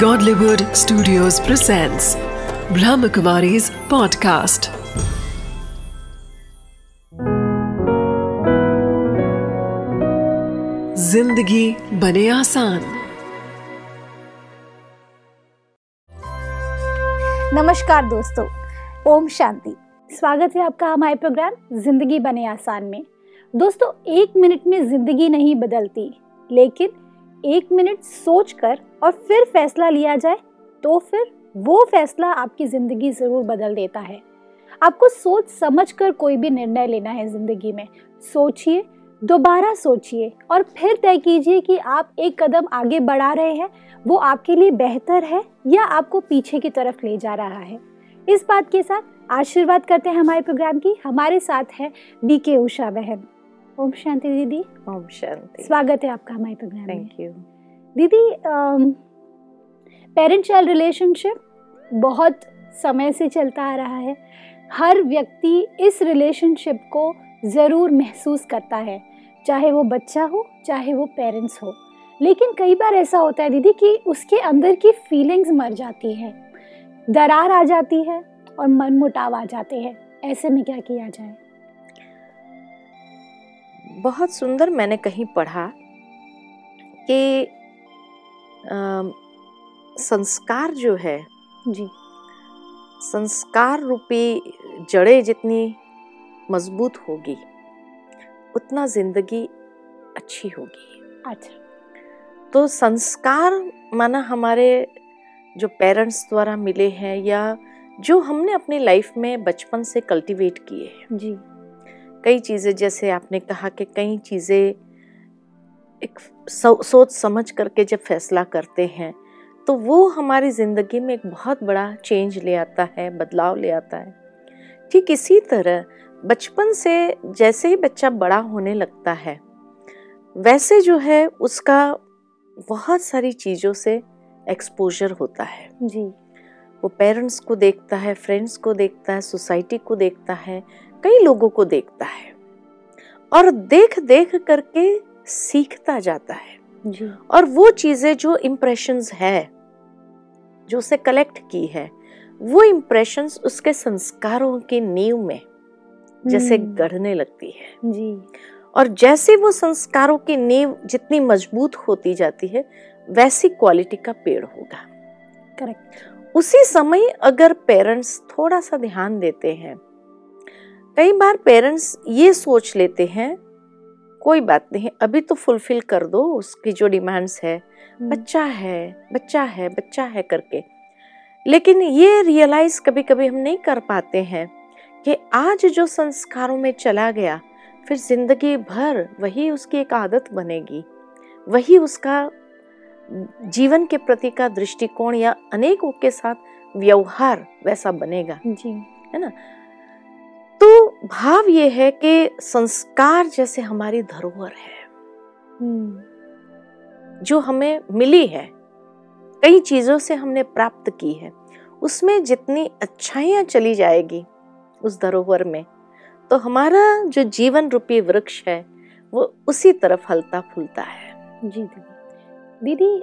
Godlywood Studios presents Brahmakumari's podcast. ज़िंदगी बने आसान। नमस्कार दोस्तों, ओम शांति। स्वागत है आपका हमारे प्रोग्राम ज़िंदगी बने आसान में। दोस्तों, एक मिनट में ज़िंदगी नहीं बदलती, लेकिन एक मिनट सोचकर और फिर फैसला लिया जाए तो फिर वो फैसला आपकी ज़िंदगी ज़रूर बदल देता है। आपको सोच समझ कर कोई भी निर्णय लेना है ज़िंदगी में। सोचिए, दोबारा सोचिए और फिर तय कीजिए कि आप एक कदम आगे बढ़ा रहे हैं, वो आपके लिए बेहतर है या आपको पीछे की तरफ़ ले जा रहा है। इस बात के साथ आशीर्वाद करते हैं हमारे प्रोग्राम की। हमारे साथ है बी के उषा बहन। ओम शांति दीदी। ओम शांति। स्वागत है आपका हमारे प्रोग्राम में। थैंक यू दीदी पेरेंट चाइल्ड रिलेशनशिप बहुत समय से चलता आ रहा है। हर व्यक्ति इस रिलेशनशिप को ज़रूर महसूस करता है चाहे वो बच्चा हो चाहे वो पेरेंट्स हो। लेकिन कई बार ऐसा होता है दीदी कि उसके अंदर की फीलिंग्स मर जाती हैं। दरार आ जाती है और मन मुटाव आ जाते हैं। ऐसे में क्या किया जाए? बहुत सुंदर मैंने कहीं पढ़ा कि संस्कार जो है जी। संस्कार रूपी जड़ें जितनी मज़बूत होगी उतना ज़िंदगी अच्छी होगी। अच्छा। तो संस्कार माना हमारे जो पेरेंट्स द्वारा मिले हैं या जो हमने अपनी लाइफ में बचपन से कल्टीवेट किए हैं। जी। कई चीज़ें जैसे आपने कहा कि कई चीज़ें एक सोच समझ करके जब फैसला करते हैं तो वो हमारी ज़िंदगी में एक बहुत बड़ा चेंज ले आता है बदलाव ले आता है। ठीक इसी तरह बचपन से जैसे ही बच्चा बड़ा होने लगता है वैसे जो है उसका बहुत सारी चीज़ों से एक्सपोजर होता है। जी। वो पेरेंट्स को देखता है फ्रेंड्स को देखता है सोसाइटी को देखता है कई लोगों को देखता है और देख देख करके सीखता जाता है। जी। और वो चीज़ें जो इम्प्रेशंस है जो उसे कलेक्ट की है वो इम्प्रेशंस उसके संस्कारों की नींव में जैसे हम्म। गढ़ने लगती है। जी। और जैसे वो संस्कारों की नींव जितनी मज़बूत होती जाती है वैसी क्वालिटी का पेड़ होगा। करेक्ट उसी समय अगर पेरेंट्स थोड़ा सा ध्यान देते हैं कई बार पेरेंट्स ये सोच लेते हैं कोई बात नहीं अभी तो फुलफिल कर दो उसकी जो डिमांड्स है बच्चा है बच्चा है बच्चा है करके। लेकिन ये रियलाइज़ कभी कभी हम नहीं कर पाते हैं कि आज जो संस्कारों में चला गया फिर ज़िंदगी भर वही उसकी एक आदत बनेगी। वही उसका जीवन के प्रति का दृष्टिकोण या अनेकों के साथ व्यवहार वैसा बनेगा। जी। है ना? भाव ये है कि संस्कार जैसे हमारी धरोहर है। हम्म। जो हमें मिली है कई चीज़ों से हमने प्राप्त की है उसमें जितनी अच्छाइयाँ चली जाएगी उस धरोहर में तो हमारा जो जीवन रूपी वृक्ष है वो उसी तरफ़ हलता फूलता है। जी दीदी दीदी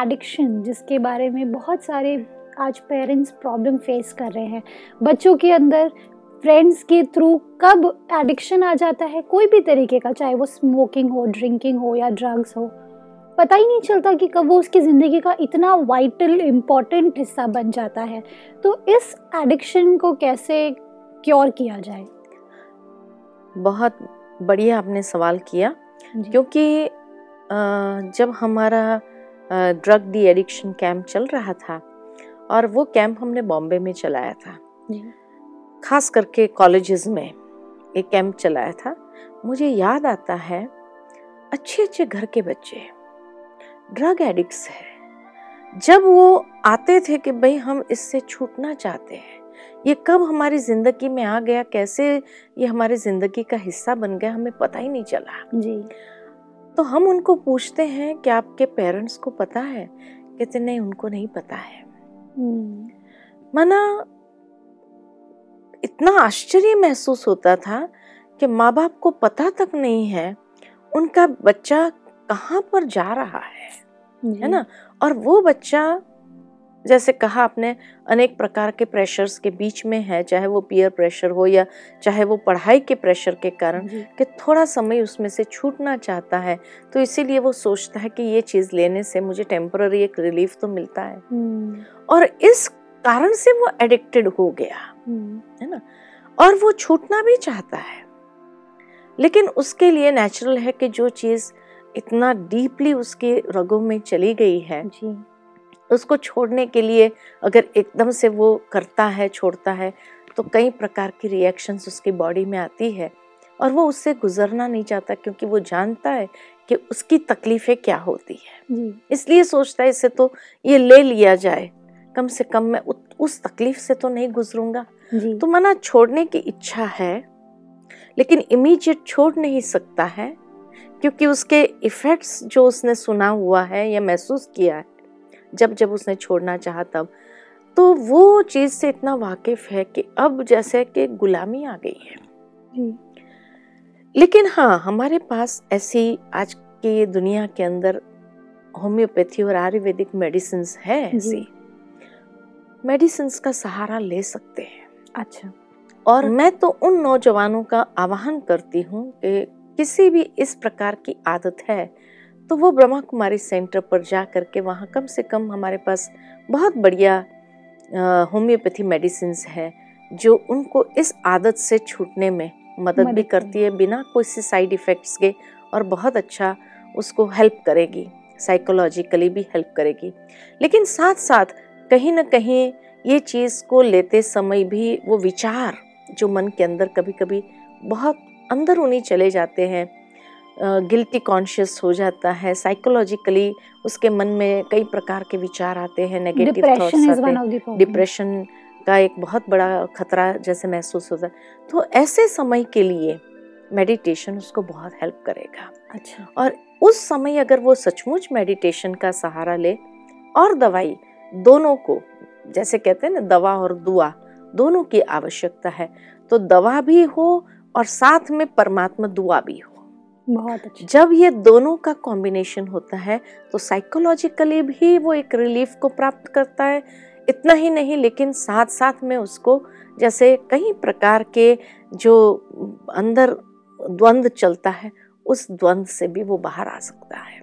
एडिक्शन जिसके बारे में बहुत सारे आज पेरेंट्स प्रॉब्लम फेस कर रहे हैं। बच्चों के अंदर फ्रेंड्स के थ्रू कब एडिक्शन आ जाता है कोई भी तरीके का चाहे वो स्मोकिंग हो ड्रिंकिंग हो या ड्रग्स हो पता ही नहीं चलता कि कब वो उसकी ज़िंदगी का इतना वाइटल इंपॉर्टेंट हिस्सा बन जाता है। तो इस एडिक्शन को कैसे क्योर किया जाए? बहुत बढ़िया आपने सवाल किया क्योंकि जब हमारा ड्रग डी एडिक्शन कैंप चल रहा था और वो कैंप हमने बॉम्बे में चलाया था खास करके कॉलेजेस में एक कैंप चलाया था। मुझे याद आता है अच्छे अच्छे घर के बच्चे ड्रग एडिक्ट्स है। जब वो आते थे कि भाई हम इससे छूटना चाहते हैं ये कब हमारी ज़िंदगी में आ गया कैसे ये हमारी ज़िंदगी का हिस्सा बन गया हमें पता ही नहीं चला। जी। तो हम उनको पूछते हैं कि आपके पेरेंट्स को पता है? कहते नहीं उनको नहीं पता है। हम्म, माना इतना आश्चर्य महसूस होता था कि माँ बाप को पता तक नहीं है उनका बच्चा कहाँ पर जा रहा है है ना? और वो बच्चा जैसे कहा आपने अनेक प्रकार के प्रेशर्स के बीच में है चाहे वो पीयर प्रेशर हो या चाहे वो पढ़ाई के प्रेशर के कारण कि थोड़ा समय उसमें से छूटना चाहता है तो इसीलिए वो सोचता है कि ये चीज़ लेने से मुझे टेम्पररी एक रिलीफ तो मिलता है। हम्म, और इस कारण से वो एडिक्टेड हो गया। हम्म, है ना? और वो छूटना भी चाहता है। लेकिन उसके लिए नेचुरल है कि जो चीज़ इतना डीपली उसके रगों में चली गई है जी। उसको छोड़ने के लिए अगर एकदम से वो करता है छोड़ता है तो कई प्रकार की रिएक्शंस उसकी बॉडी में आती है। और वो उससे गुजरना नहीं चाहता क्योंकि वो जानता है कि उसकी तकलीफ़ें क्या होती है। इसलिए सोचता है इसे तो ये ले लिया जाए। कम से कम मैं उ- उस तकलीफ़ से तो नहीं गुजरूँगा। तो मना छोड़ने की इच्छा है लेकिन इमीजिएट छोड़ नहीं सकता है क्योंकि उसके इफ़ेक्ट्स जो उसने सुना हुआ है या महसूस किया है जब जब उसने छोड़ना चाहा तब तो वो चीज़ से इतना वाकिफ है कि अब जैसे कि गुलामी आ गई है। लेकिन हाँ हमारे पास ऐसी आज की दुनिया के अंदर होम्योपैथी और आयुर्वेदिक मेडिसिन है ऐसी। मेडिसिन का सहारा ले सकते हैं। अच्छा। और मैं तो उन नौजवानों का आह्वान करती हूँ कि किसी भी इस प्रकार की आदत है तो वो ब्रह्मा कुमारी सेंटर पर जा करके वहाँ कम से कम हमारे पास बहुत बढ़िया होम्योपैथी मेडिसिन है जो उनको इस आदत से छूटने में मदद भी करती है बिना कोई सी साइड इफ़ेक्ट्स के और बहुत अच्छा उसको हेल्प करेगी साइकोलॉजिकली भी हेल्प करेगी। लेकिन साथ साथ कहीं ना कहीं ये चीज़ को लेते समय भी वो विचार जो मन के अंदर कभी कभी बहुत अंदर उन्हीं चले जाते हैं। गिल्टी कॉन्शियस हो जाता है साइकोलॉजिकली उसके मन में कई प्रकार के विचार आते हैं नेगेटिव थॉट्स हैं। डिप्रेशन का एक बहुत बड़ा खतरा जैसे महसूस होता है। तो ऐसे समय के लिए मेडिटेशन उसको बहुत हेल्प करेगा। अच्छा। और उस समय अगर वो सचमुच मेडिटेशन का सहारा ले और दवाई दोनों को जैसे कहते हैं ना दवा और दुआ दोनों की आवश्यकता है। तो दवा भी हो और साथ में परमात्मा दुआ भी हो। बहुत अच्छा। जब ये दोनों का कॉम्बिनेशन होता है तो साइकोलॉजिकली भी वो एक रिलीफ को प्राप्त करता है। इतना ही नहीं लेकिन साथ साथ में उसको जैसे कई प्रकार के जो अंदर द्वंद्व चलता है उस द्वंद्व से भी वो बाहर आ सकता है।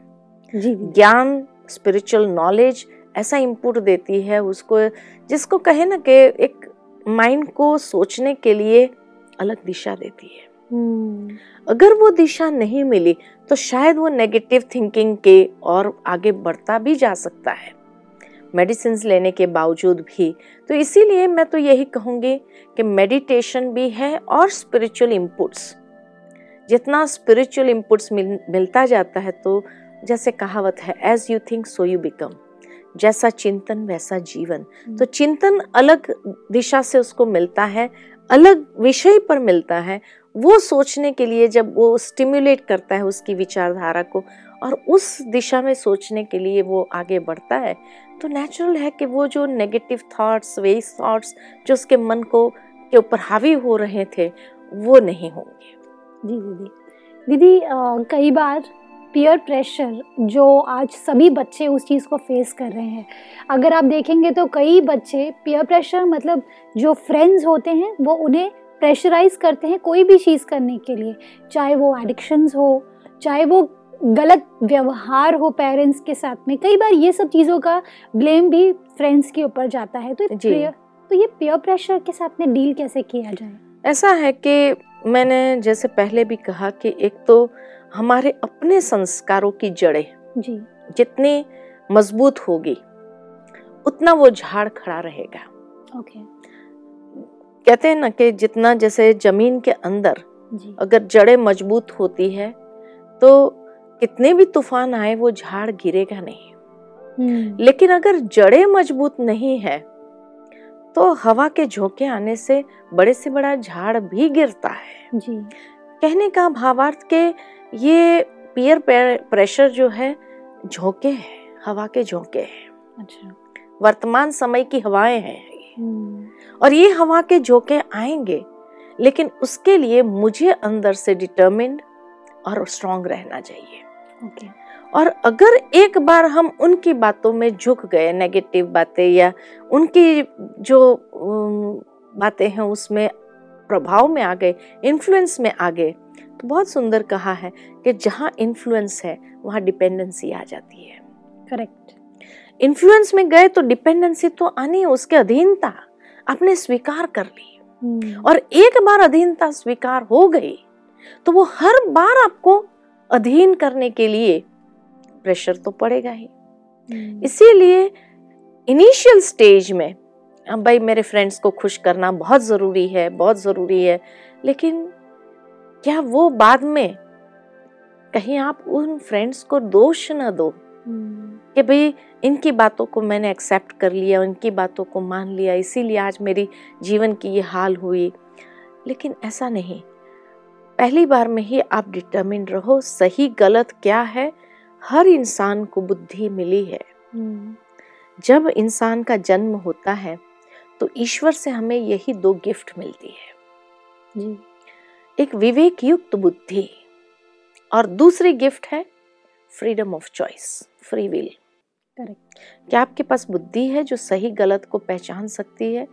ज्ञान स्पिरिचुअल नॉलेज ऐसा इनपुट देती है उसको जिसको कहे ना कि एक माइंड को सोचने के लिए अलग दिशा देती है। हम्म, अगर वो दिशा नहीं मिली तो शायद वो नेगेटिव थिंकिंग के और आगे बढ़ता भी जा सकता है। मेडिसिन लेने के बावजूद भी। तो इसीलिए मैं तो यही कहूँगी कि मेडिटेशन भी है और स्पिरिचुअल इनपुट्स जितना स्पिरिचुअल इनपुट्स मिल, मिलता जाता है तो जैसे कहावत है as you think so you become जैसा चिंतन वैसा जीवन। तो चिंतन अलग दिशा से उसको मिलता है अलग विषय पर मिलता है। वो सोचने के लिए जब वो स्टिमुलेट करता है उसकी विचारधारा को और उस दिशा में सोचने के लिए वो आगे बढ़ता है तो नेचुरल है कि वो जो नेगेटिव थॉट्स वेस्ट थॉट्स जो उसके मन को के ऊपर हावी हो रहे थे वो नहीं होंगे। जी दीदी दीदी कई बार पीयर प्रेशर जो आज सभी बच्चे उस चीज़ को फेस कर रहे हैं। अगर आप देखेंगे तो कई बच्चे पीयर प्रेशर मतलब जो फ्रेंड्स होते हैं वो उन्हें प्रेशराइज करते हैं कोई भी चीज़ करने के लिए। चाहे वो एडिक्शंस हो चाहे वो गलत व्यवहार हो पेरेंट्स के साथ में कई बार ये सब चीज़ों का ब्लेम भी फ्रेंड्स के ऊपर जाता है। तो peer- तो ये पीयर प्रेशर के साथ में डील कैसे किया जाए? ऐसा है कि मैंने जैसे पहले भी कहा कि एक तो हमारे अपने संस्कारों की जड़ें जी। जितनी मज़बूत होगी उतना वो झाड़ खड़ा रहेगा। ओके। कहते हैं ना कि जितना जैसे ज़मीन के अंदर जी। अगर जड़ें मज़बूत होती है तो कितने भी तूफ़ान आए वो झाड़ गिरेगा नहीं। हम्म, लेकिन अगर जड़ें मज़बूत नहीं है तो हवा के झोंके आने से बड़े से बड़ा झाड़ भी गिरता है। जी। कहने का भावार्थ के ये पीयर प्रेशर जो है झोंके हैं हवा के झोंके हैं। अच्छा। वर्तमान समय की हवाएँ हैं हम्म, और ये हवा के झोंके आएँगे लेकिन उसके लिए मुझे अंदर से डिटर्मिन्ड और स्ट्रांग रहना चाहिए। ओके। और अगर एक बार हम उनकी बातों में झुक गए नेगेटिव बातें या उनकी जो बातें हैं उसमें प्रभाव में आ गए इन्फ्लुएंस में आ गए तो बहुत सुंदर कहा है कि जहाँ इन्फ्लुएंस है वहाँ डिपेंडेंसी आ जाती है करेक्ट इन्फ्लुएंस में गए तो डिपेंडेंसी तो आनी उसके अधीनता आपने स्वीकार कर ली हम्म। और एक बार अधीनता स्वीकार हो गई तो वो हर बार आपको अधीन करने के लिए प्रेशर तो पड़ेगा ही हम्म। इसीलिए इनिशियल स्टेज में भाई मेरे फ्रेंड्स को खुश करना बहुत ज़रूरी है बहुत ज़रूरी है लेकिन क्या वो बाद में कहीं आप उन फ्रेंड्स को दोष न दो? हम्म। कि भाई इनकी बातों को मैंने एक्सेप्ट कर लिया इनकी बातों को मान लिया इसीलिए आज मेरी जीवन की ये हाल हुई। लेकिन ऐसा नहीं। पहली बार में ही आप डिटर्मिन रहो सही गलत क्या है हर इंसान को बुद्धि मिली है। हम्म। जब इंसान का जन्म होता है तो ईश्वर से हमें यही दो गिफ्ट मिलती है। जी। एक विवेक युक्त बुद्धि। और दूसरी गिफ्ट है freedom of choice free will correct क्या आपके पास बुद्धि है जो सही गलत को पहचान सकती है?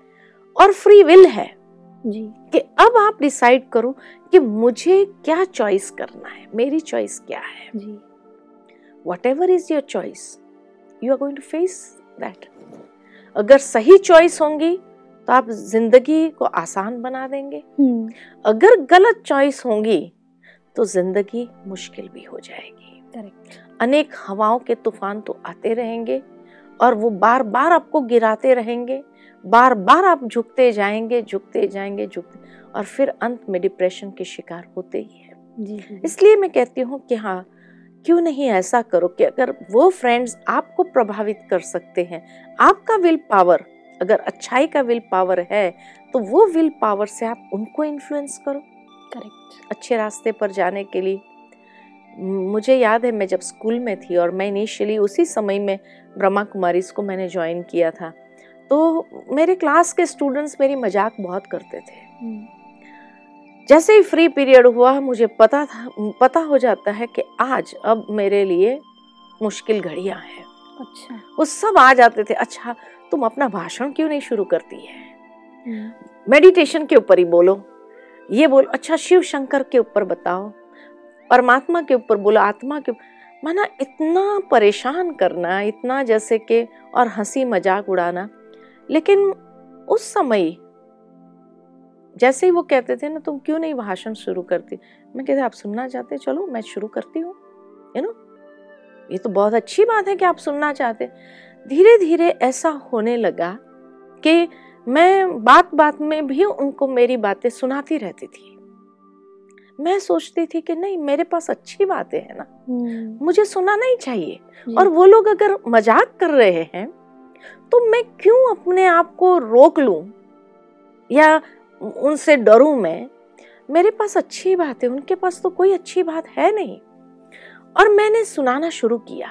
और फ्री विल है जी। कि अब आप डिसाइड करो कि मुझे क्या चॉइस करना है मेरी चॉइस क्या है? जी। Whatever is your choice you are going to face that अगर सही चॉइस होंगी तो आप ज़िंदगी को आसान बना देंगे। हम्म। अगर गलत चॉइस होंगी तो ज़िंदगी मुश्किल भी हो जाएगी। करेक्ट अनेक हवाओं के तूफ़ान तो आते रहेंगे और वो बार बार आपको गिराते रहेंगे। बार बार आप झुकते जाएँगे झुकते जाएँगे झुकते और फिर अंत में डिप्रेशन के शिकार होते ही है। इसलिए मैं कहती हूँ कि हाँ क्यों नहीं ऐसा करो कि अगर वो फ्रेंड्स आपको प्रभावित कर सकते हैं आपका विल पावर अगर अच्छाई का विल पावर है तो वो विल पावर से आप उनको इन्फ्लुएंस करो। करेक्ट अच्छे रास्ते पर जाने के लिए। मुझे याद है मैं जब स्कूल में थी और मैं इनिशियली उसी समय में ब्रह्मा कुमारी को मैंने ज्वाइन किया था तो मेरे क्लास के स्टूडेंट्स मेरी मज़ाक बहुत करते थे। हम्म। जैसे ही फ्री पीरियड हुआ मुझे पता था पता हो जाता है कि आज अब मेरे लिए मुश्किल घड़ियाँ हैं। अच्छा। वो सब आ जाते थे अच्छा तुम अपना भाषण क्यों नहीं शुरू करती है? मेडिटेशन के ऊपर ही बोलो। ये बोलो अच्छा शिव शंकर के ऊपर बताओ परमात्मा के ऊपर बोलो आत्मा के माना इतना परेशान करना इतना जैसे कि और हँसी मज़ाक उड़ाना। लेकिन उस समय जैसे ही वो कहते थे ना तुम क्यों नहीं भाषण शुरू करती? मैं कहते आप सुनना चाहते चलो मैं शुरू करती हूँ। यू नो ये तो बहुत अच्छी बात है कि आप सुनना चाहते। धीरे धीरे ऐसा होने लगा कि मैं बात बात में भी उनको मेरी बातें सुनाती रहती थी। मैं सोचती थी कि नहीं मेरे पास अच्छी बातें हैं ना। हम्म। मुझे सुना नहीं चाहिए। और वो लोग अगर मज़ाक कर रहे हैं तो मैं क्यों अपने आप को रोक लूँ? या उनसे डरूं मैं? मेरे पास अच्छी बात है उनके पास तो कोई अच्छी बात है नहीं। और मैंने सुनाना शुरू किया।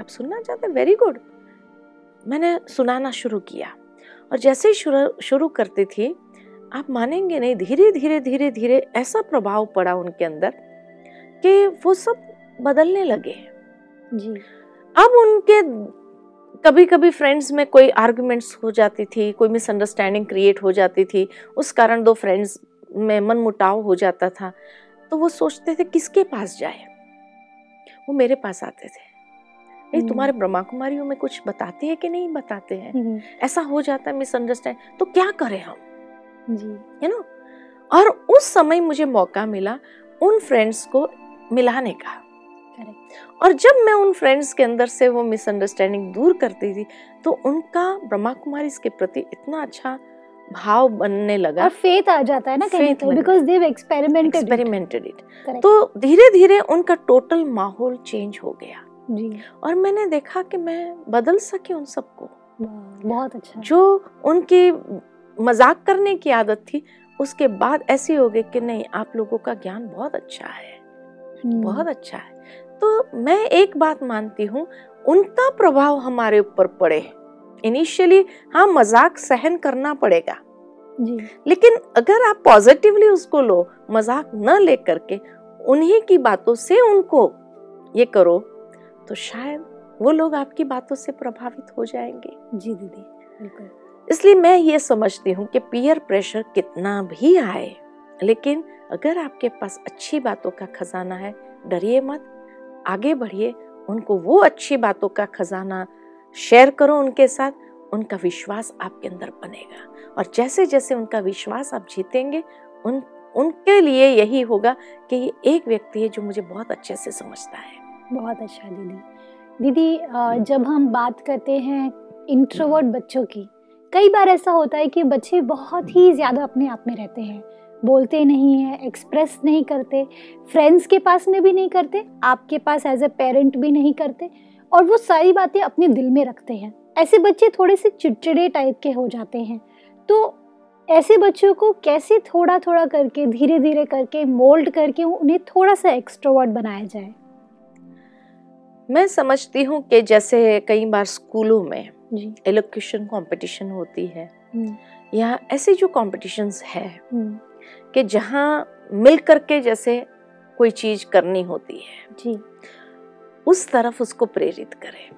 आप सुनना चाहते हैं? वेरी गुड मैंने सुनाना शुरू किया। और जैसे ही शुरू करती थी आप मानेंगे नहीं धीरे धीरे धीरे धीरे ऐसा प्रभाव पड़ा उनके अंदर कि वो सब बदलने लगे जी। अब उनके कभी कभी फ्रेंड्स में कोई आर्गुमेंट्स हो जाती थी कोई मिसअंडरस्टैंडिंग क्रिएट हो जाती थी उस कारण दो फ्रेंड्स में मन मुटाव हो जाता था। तो वो सोचते थे किसके पास जाए? वो मेरे पास आते थे। नहीं हम्म। तुम्हारे ब्रह्मा कुमारियों में कुछ बताते हैं कि नहीं बताते हैं? हम्म। ऐसा हो जाता है मिसअंडरस्टैंड तो क्या करें हम? जी। यू नो और उस समय मुझे मौका मिला उन फ्रेंड्स को मिलाने का। और जब मैं उन फ्रेंड्स के अंदर से वो मिसअंडरस्टैंडिंग दूर करती थी तो उनका ब्रह्मा कुमारी के प्रति इतना अच्छा भाव बनने लगा। और फेथ आ जाता है ना कहीं तो because they experimented experimented it तो धीरे धीरे उनका टोटल माहौल चेंज हो गया। जी। और मैंने देखा कि मैं बदल सकी उन सबको। बहुत अच्छा। जो उनकी मज़ाक करने की आदत थी उसके बाद ऐसी हो गई कि नहीं आप लोगों का ज्ञान बहुत अच्छा है। हम्म। बहुत अच्छा है। तो मैं एक बात मानती हूँ उनका प्रभाव हमारे ऊपर पड़े। इनिशियली हाँ मज़ाक सहन करना पड़ेगा। जी। लेकिन अगर आप पॉजिटिवली उसको लो मज़ाक न लेकर के उन्हीं की बातों से उनको ये करो तो शायद वो लोग आपकी बातों से प्रभावित हो जाएँगे। जी दीदी बिल्कुल। इसलिए मैं ये समझती हूँ कि पीयर प्रेशर कितना भी आए लेकिन अगर आपके पास अच्छी बातों का खजाना है डरिए मत। आगे बढ़िए उनको वो अच्छी बातों का खजाना शेयर करो उनके साथ उनका विश्वास आपके अंदर बनेगा। और जैसे जैसे उनका विश्वास आप जीतेंगे उन उनके लिए यही होगा कि ये एक व्यक्ति है जो मुझे बहुत अच्छे से समझता है। बहुत अच्छा दीदी। दीदी जब हम बात करते हैं इंट्रोवर्ट बच्चों की, कई बार ऐसा होता है कि बच्चे बहुत ही ज़्यादा अपने आप में रहते हैं। बोलते नहीं हैं एक्सप्रेस नहीं करते फ्रेंड्स के पास में भी नहीं करते, आपके पास एज ए पेरेंट भी नहीं करते, और वो सारी बातें अपने दिल में रखते हैं। ऐसे बच्चे थोड़े से चिड़चिड़े टाइप के हो जाते हैं। तो ऐसे बच्चों को कैसे थोड़ा थोड़ा करके धीरे धीरे करके मोल्ड करके उन्हें थोड़ा सा एक्सट्रोवर्ट बनाया जाए? मैं समझती हूँ कि जैसे कई बार स्कूलों में जी। एलोक्यूशन कंपटीशन होती है हम्म, या ऐसी जो कॉम्पिटिशन्स है हम्म, कि जहाँ मिल करके जैसे कोई चीज़ करनी होती है जी। उस तरफ़ उसको प्रेरित करें।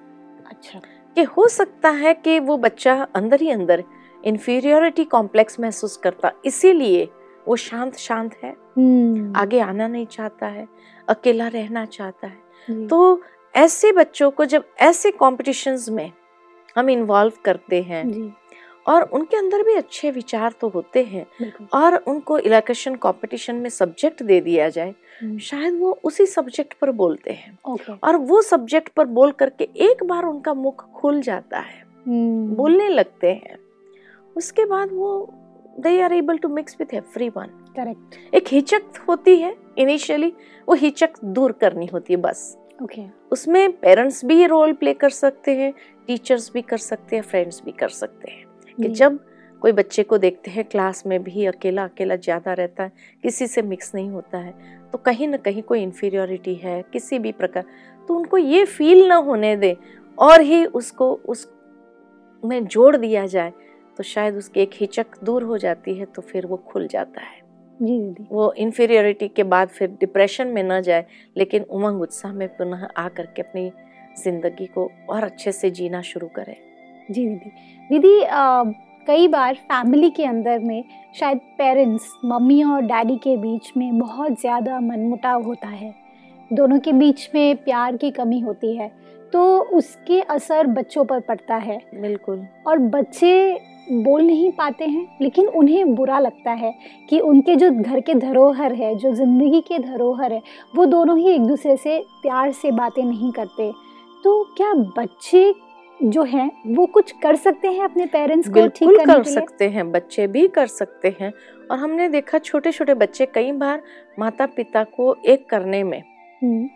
अच्छा। कि हो सकता है कि वो बच्चा अंदर ही अंदर इन्फीरियोरिटी कॉम्प्लेक्स महसूस करता इसीलिए वो शांत शांत है। हम्म, आगे आना नहीं चाहता है अकेला रहना चाहता है। तो ऐसे बच्चों को जब ऐसे कॉम्पिटिशन्स में हम इन्वॉल्व करते हैं जी। और उनके अंदर भी अच्छे विचार तो होते हैं और उनको इलेक्शन कंपटीशन में सब्जेक्ट दे दिया जाए हम्म, शायद वो उसी सब्जेक्ट पर बोलते हैं। और वो सब्जेक्ट पर बोल करके एक बार उनका मुख खुल जाता है हम्म, बोलने लगते हैं उसके बाद वो they are able to mix with every one correct एक हिचक होती है इनिशियली वो हिचक दूर करनी होती है बस। Okay okay. उसमें पेरेंट्स भी रोल प्ले कर सकते हैं टीचर्स भी कर सकते हैं फ्रेंड्स भी कर सकते हैं। कि जब कोई बच्चे को देखते हैं क्लास में भी अकेला अकेला ज़्यादा रहता है किसी से मिक्स नहीं होता है तो कहीं ना कहीं कोई इन्फीरियोरिटी है किसी भी प्रकार तो उनको ये फील ना होने दे और ही उसको उस में जोड़ दिया जाए तो शायद उसकी एक हिचक दूर हो जाती है तो फिर वो खुल जाता है। जी दीदी वो इन्फीरियोरिटी के बाद फिर डिप्रेशन में न जाए लेकिन उमंग उत्साह में पुनः आ करके अपनी ज़िंदगी को और अच्छे से जीना शुरू करे। जी दीदी दीदी कई बार फैमिली के अंदर में शायद पेरेंट्स मम्मी और डैडी के बीच में बहुत ज़्यादा मनमुटाव होता है। दोनों के बीच में प्यार की कमी होती है तो उसके असर बच्चों पर पड़ता है। बिल्कुल। और बच्चे बोल नहीं पाते हैं लेकिन उन्हें बुरा लगता है कि उनके जो घर के धरोहर है जो ज़िंदगी के धरोहर है वो दोनों ही एक दूसरे से प्यार से बातें नहीं करते। तो क्या बच्चे जो हैं वो कुछ कर सकते हैं अपने पेरेंट्स को ठीक करने कर के लिए? सकते हैं बच्चे भी कर सकते हैं। और हमने देखा छोटे छोटे बच्चे कई बार माता पिता को एक करने में। हम्म,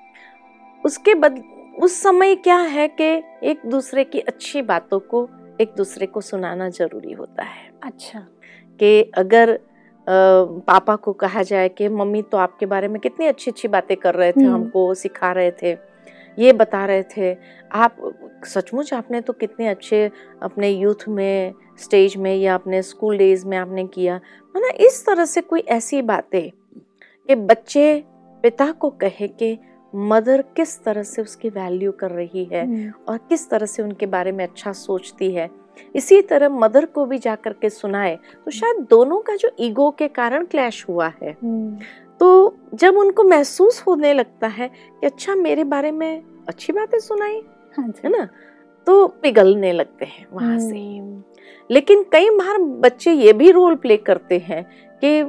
उसके बद उस समय क्या है कि एक दूसरे की अच्छी बातों को एक दूसरे को सुनाना ज़रूरी होता है। अच्छा। कि अगर पापा को कहा जाए कि मम्मी तो आपके बारे में कितनी अच्छी अच्छी बातें कर रहे थे हम्म। हमको सिखा रहे थे ये बता रहे थे। आप सचमुच आपने तो कितने अच्छे अपने यूथ में स्टेज में या अपने स्कूल डेज़ में आपने किया। है इस तरह से कोई ऐसी बातें कि बच्चे पिता को कहे कि मदर किस तरह से उसकी वैल्यू कर रही है हम्म, और किस तरह से उनके बारे में अच्छा सोचती है। इसी तरह मदर को भी जा कर के सुनाए तो शायद दोनों का जो ईगो के कारण क्लैश हुआ है। हम्म, तो जब उनको महसूस होने लगता है कि अच्छा मेरे बारे में अच्छी बातें सुनाई हाँ है ना तो पिघलने लगते हैं वहाँ से। हम्म, लेकिन कई बार बच्चे ये भी रोल प्ले करते हैं कि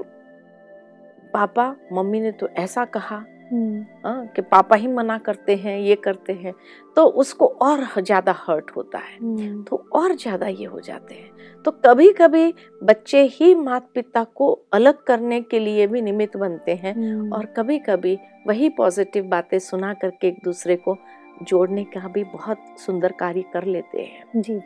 पापा मम्मी ने तो ऐसा कहा हम्म, हाँ, कि पापा ही मना करते हैं ये करते हैं तो उसको और ज़्यादा हर्ट होता है। हम्म, तो और ज़्यादा ये हो जाते हैं। तो कभी कभी बच्चे ही माता पिता को अलग करने के लिए भी निमित्त बनते हैं हम्म, और कभी कभी वही पॉजिटिव बातें सुना करके एक दूसरे को जोड़ने का भी बहुत सुंदर कार्य कर लेते हैं। जी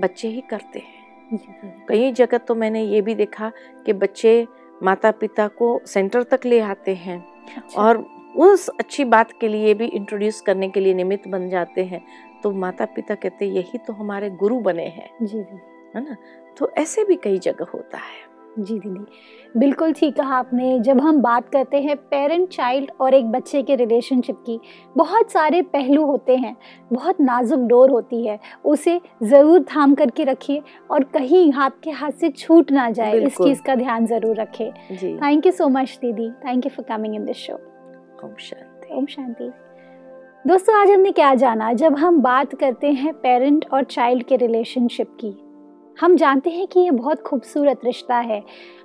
बच्चे ही करते हैं। कई जगह तो मैंने ये भी देखा कि बच्चे माता पिता को सेंटर तक ले आते हैं अच्छा, और उस अच्छी बात के लिए भी इंट्रोड्यूस करने के लिए निमित्त बन जाते हैं। तो माता पिता कहते हैं यही तो हमारे गुरु बने हैं। जी दीदी है ना? तो ऐसे भी कई जगह होता है। जी दीदी बिल्कुल ठीक कहा आपने। जब हम बात करते हैं पेरेंट चाइल्ड और एक बच्चे के रिलेशनशिप की बहुत सारे पहलू होते हैं। बहुत नाजुक डोर होती है। उसे ज़रूर थाम करके रखिए और कहीं आपके हाथ से छूट ना जाए। इस चीज़ का ध्यान ज़रूर रखें। थैंक यू सो मच दीदी। Thank you for coming in this show Om Shanti. Om Shanti. दोस्तों, आज हमने क्या जाना? जब हम बात करते हैं पेरेंट और चाइल्ड के रिलेशनशिप की, हम जानते हैं कि ये बहुत खूबसूरत रिश्ता है।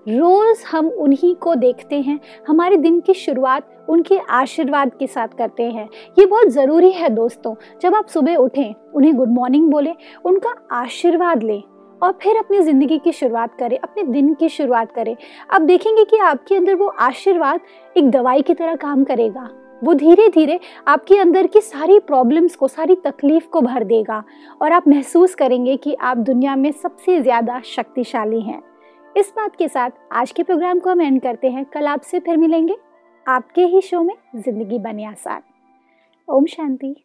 रोज़ हम उन्हीं को देखते हैं, हमारे दिन की शुरुआत उनके आशीर्वाद के साथ करते हैं। ये बहुत ज़रूरी है दोस्तों। जब आप सुबह उठें, उन्हें गुड मॉर्निंग बोलें, उनका आशीर्वाद लें। और फिर अपनी ज़िंदगी की शुरुआत करें, अपने दिन की शुरुआत करें। आप देखेंगे कि आपके अंदर वो आशीर्वाद एक दवाई की तरह काम करेगा। वो धीरे धीरे आपके अंदर की सारी प्रॉब्लम्स को, सारी तकलीफ़ को भर देगा और आप महसूस करेंगे कि आप दुनिया में सबसे ज़्यादा शक्तिशाली हैं। इस बात के साथ आज के प्रोग्राम को हम एंड करते हैं। कल आपसे फिर मिलेंगे। आपके ही शो में ज़िंदगी बने आसान। ओम शांति।